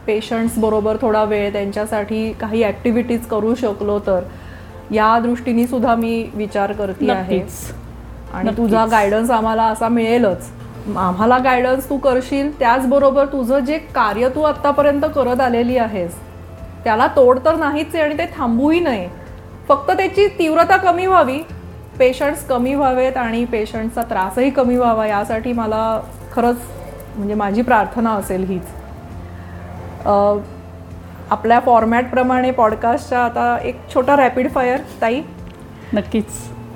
Speaker 2: पेशंट्स बरोबर थोडा वेळ त्यांच्यासाठी काही ॲक्टिव्हिटीज करू शकलो तर या दृष्टीने सुद्धा मी विचार करते आहे. आणि. तुझा गायडन्स आम्हाला असा मिळेलच. आम्हाला गायडन्स तू करशील त्याचबरोबर तुझं जे कार्य तू आतापर्यंत करत आलेली आहेस त्याला तोड तर नाहीच आहे आणि ते थांबूही नये फक्त त्याची तीव्रता कमी व्हावी पेशंट्स कमी व्हावेत आणि पेशंटचा त्रासही कमी व्हावा यासाठी मला खरंच म्हणजे माझी प्रार्थना असेल हीच. आपल्या फॉर्मॅटप्रमाणे पॉडकास्टच्या आता एक छोटा रॅपिड फायर ताई.
Speaker 3: नक्कीच.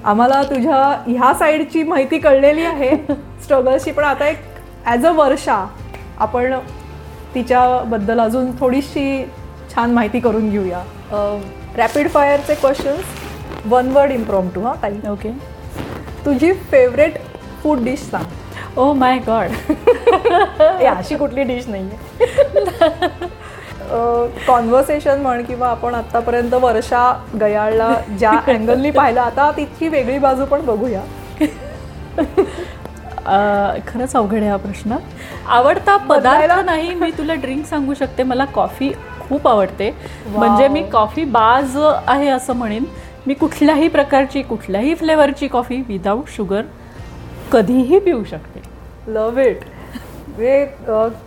Speaker 2: आम्हाला तुझ्या ह्या साईडची माहिती कळलेली आहे. *laughs* स्ट्रगल्सची पण आता एक ॲज अ वर्षा आपण तिच्याबद्दल अजून थोडीशी छान माहिती करून घेऊया. रॅपिड फायरचे questions one word impromptu हां ताई.
Speaker 3: ओके
Speaker 2: तुझी फेवरेट फूड डिश सांग.
Speaker 3: ओ माय गॉड
Speaker 2: अशी कुठली डिश नाही आहे कॉन्व्हर्सेशन म्हण किंवा आपण आतापर्यंत वर्षा गयाळला ज्या *laughs* अँगलनी पाहिलं आता तितकी वेगळी बाजू पण बघूया. *laughs*
Speaker 3: खरंच अवघड आहे हा प्रश्न. आवडता पदार्थ नाही मी तुला ड्रिंक सांगू शकते. मला कॉफी खूप आवडते. म्हणजे मी कॉफी बाज आहे असं म्हणेन. मी कुठल्याही प्रकारची कुठल्याही फ्लेवरची कॉफी विदाऊट शुगर कधीही पिऊ शकते.
Speaker 2: लव इट म्हणजे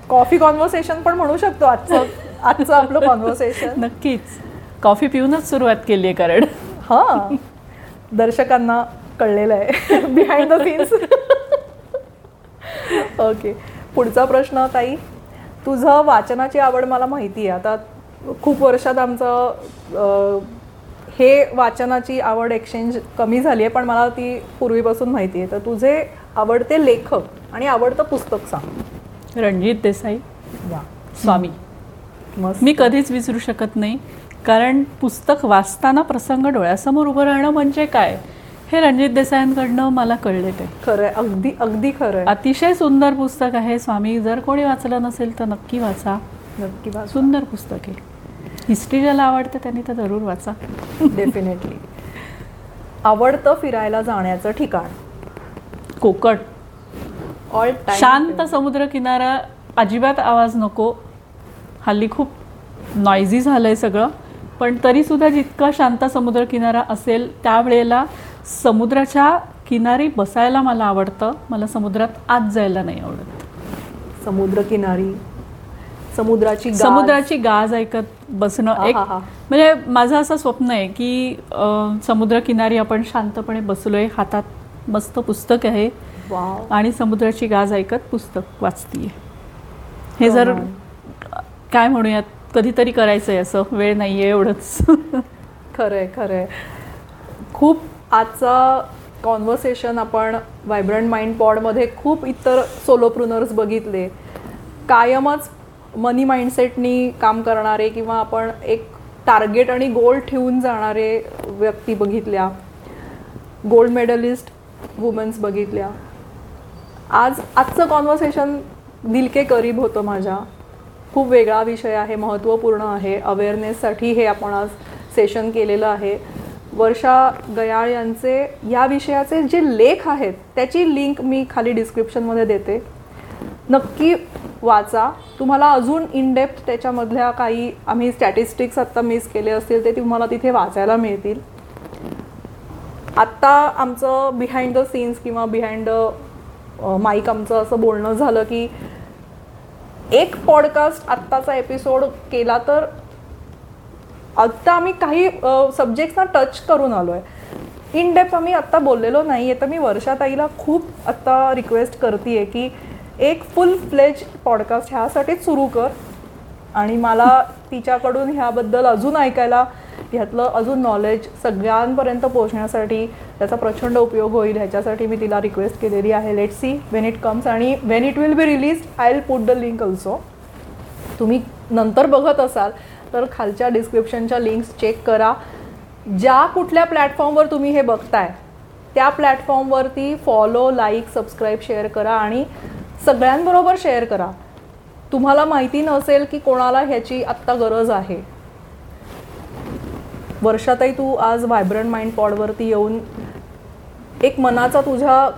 Speaker 2: कॉफी कॉन्व्हर्सेशन पण म्हणू शकतो आजचं आजचं आपलं कॉन्व्हर्सेशन *laughs*
Speaker 3: नक्कीच. कॉफी पिऊनच सुरुवात केली आहे कारण.
Speaker 2: हां. दर्शकांना कळलेलं आहे. बिहाइंड द सीन्स ओके पुढचा प्रश्न ताई. तुझं वाचनाची आवड मला माहिती आहे. आता खूप वर्षात आमचं हे वाचनाची आवड एक्सचेंज कमी झाली आहे पण मला ती पूर्वीपासून माहिती आहे. तर तुझे आवडते लेखक आणि आवडतं पुस्तक सांग.
Speaker 3: रणजित देसाई.
Speaker 2: वा.
Speaker 3: स्वामी.
Speaker 2: मस्त.
Speaker 3: मी कधीच विसरू शकत नाही कारण पुस्तक वाचताना प्रसंग डोळ्यासमोर उभं राहणं म्हणजे काय? हे रणजित देसाईंकडनं मला कळले ते.
Speaker 2: खरं आहे. अगदी अगदी खरं
Speaker 3: अतिशय सुंदर पुस्तक आहे. स्वामी जर कोणी वाचलं नसेल तर नक्की वाचा.
Speaker 2: नक्की वाच.
Speaker 3: सुंदर पुस्तक आहे. हिस्ट्री ज्याला आवडते त्यांनी तर जरूर वाचा.
Speaker 2: डेफिनेटली आवडतं फिरायला जाण्याचं ठिकाण.
Speaker 3: कोकण.
Speaker 2: ऑल
Speaker 3: शांत समुद्र किनारा अजिबात आवाज नको. हल्ली खूप नॉइझी झालंय सगळं. पण तरी सुद्धा जितका शांत समुद्र किनारा असेल त्यावेळेला समुद्राच्या किनारी बसायला मला आवडतं. मला समुद्रात आत जायला नाही आवडत.
Speaker 2: समुद्र किनारी. समुद्राची गाज.
Speaker 3: समुद्राची गाज ऐकत बसणं एक. म्हणजे माझं असं स्वप्न आहे की समुद्रकिनारी आपण शांतपणे बसलोय हातात मस्त पुस्तक आहे. आणि समुद्राची गाज ऐकत पुस्तक वाचतीये हे जर काय म्हणूयात कधीतरी करायचंय असं वेळ नाहीये एवढंच *laughs*
Speaker 2: खरंय खरंय खूप आजचा कॉन्व्हर्सेशन आपण व्हायब्रंट माइंड पॉडमध्ये खूप इतर सोलोप्रुनर्स बघितले कायमच मनी माइंडसेटनी काम करणारे किंवा आपण एक टार्गेट आणि गोल ठेवून जाणारे व्यक्ती बघितल्या. गोल्ड मेडलिस्ट वुमन्स बघितल्या. आज आजचं कॉन्व्हर्सेशन दिल के करीब होतं माझ्या. खूप वेगळा विषय आहे महत्त्वपूर्ण आहे. अवेअरनेससाठी हे आपण आज सेशन केलेलं आहे. वर्षा गयाळ यांचे या विषयाचे जे लेख आहेत त्याची लिंक मी खाली डिस्क्रिप्शनमध्ये देते. नक्की वाचा. तुम्हाला अजून इनडेप्थ त्याच्यामधल्या काही आम्ही स्टॅटिस्टिक्स आत्ता मिस केले असतील ते तुम्हाला तिथे वाचायला मिळतील. आत्ता आमचं बिहाइंड द सीन्स किंवा बिहाइंड द माईक आमचं असं बोलणं झालं की एक पॉडकास्ट आत्ताचा एपिसोड केला तर आत्ता आम्ही काही सब्जेक्ट्सना टच करून आलो आहे इन डेप्थ आम्ही आत्ता बोललेलो नाही आहे तर मी वर्षाताईला खूप आत्ता रिक्वेस्ट करते आहे की एक फुल फ्लेज पॉडकास्ट ह्यासाठीच सुरू कर. आणि मला तिच्याकडून ह्याबद्दल अजून ऐकायला ह्यातलं अजून नॉलेज सगळ्यांपर्यंत पोहोचण्यासाठी त्याचा प्रचंड उपयोग होईल. ह्याच्यासाठी मी तिला रिक्वेस्ट केलेली आहे. Let see when it comes आणि when it will be release I will put the link also तुम्ही नंतर बघत असाल तर खालच्या डिस्क्रिप्शनच्या लिंक्स चेक करा. ज्या कुठल्या प्लॅटफॉर्मवर तुम्ही हे बघताय त्या प्लॅटफॉर्मवरती फॉलो लाईक सबस्क्राईब शेअर करा आणि सगळ्यांबरोबर शेअर करा. तुम्हाला माहिती नसेल की कोणाला ह्याची आत्ता गरज आहे. वर्षातही तू आज व्हायब्रंट माइंड पॉडवरती येऊन एक मनाचा तुझ्या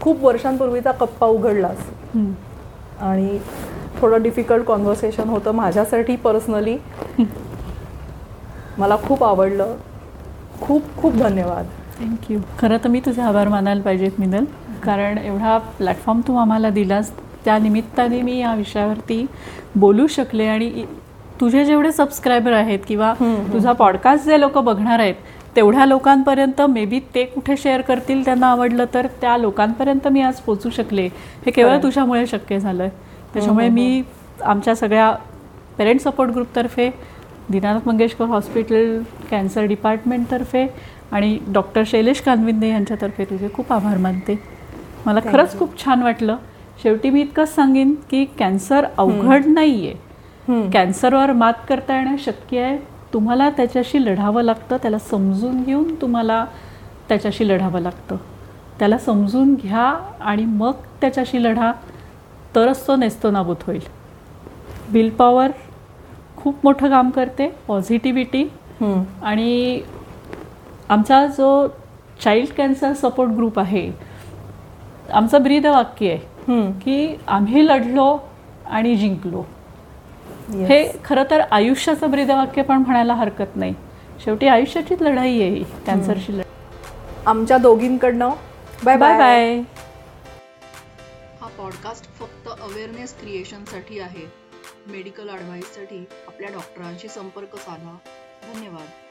Speaker 2: खूप वर्षांपूर्वीचा कप्पा उघडलास.
Speaker 3: हम्म.
Speaker 2: आणि थोडं डिफिकल्ट कॉन्व्हर्सेशन होतं माझ्यासाठी पर्सनली मला खूप आवडलं. खूप खूप धन्यवाद.
Speaker 3: थँक्यू खरं तर मी तुझे आभार मानायला पाहिजेत मिनल. कारण एवढा प्लॅटफॉर्म तू आम्हाला दिलास त्या निमित्ताने मी या विषयावरती बोलू शकले आणि तुझे जेवढे सबस्क्रायबर आहेत किंवा तुझा पॉडकास्ट जे लोक बघणार आहेत तेवढ्या लोकांपर्यंत मे बी ते कुठे शेअर करतील त्यांना आवडलं तर त्या लोकांपर्यंत मी आज पोचू शकले. हे केवळ. तुझ्यामुळे शक्य झालं त्याच्यामुळे मी आमच्या सगळ्या पेरेंट सपोर्ट ग्रुपतर्फे दीनानाथ मंगेशकर हॉस्पिटल कॅन्सर डिपार्टमेंटतर्फे आणि डॉक्टर शैलेश कानविंदे यांच्यातर्फे तुझे खूप आभार मानते. मला खरंच. खूप छान वाटलं. शेवटी मी इतकंच सांगेन की कॅन्सर अवघड नाहीये. कॅन्सरवर मात करता येणं शक्य आहे. तुम्हाला त्याच्याशी लढावं लागतं त्याला समजून घेऊन तुम्हाला त्याच्याशी लढावं लागतं. त्याला समजून घ्या आणि मग त्याच्याशी लढा. तरच तो नेस्तो नाबूत होईल. विल पॉवर खूप मोठं काम करते पॉझिटिव्हिटी. आणि आमचा जो चाइल्ड कॅन्सर सपोर्ट ग्रुप आहे आमचं ब्रीद वाक्य आहे
Speaker 2: हम्म.
Speaker 3: की आम्ही लढलो आणि जिंकलो.
Speaker 2: Yes.
Speaker 3: हे खरं तर आयुष्याचं ब्रीदवाक्य पण म्हणायला हरकत नाही. शेवटी आयुष्याचीच लढाई आहे ही कॅन्सरची लढाई.
Speaker 4: आमच्या दोघींकडनं. बाय
Speaker 3: बाय बाय
Speaker 2: हा पॉडकास्ट फक्त अवेअरनेस क्रिएशनसाठी आहे. मेडिकल ॲडव्हाइससाठी आपल्या डॉक्टरांशी संपर्क साधा. धन्यवाद.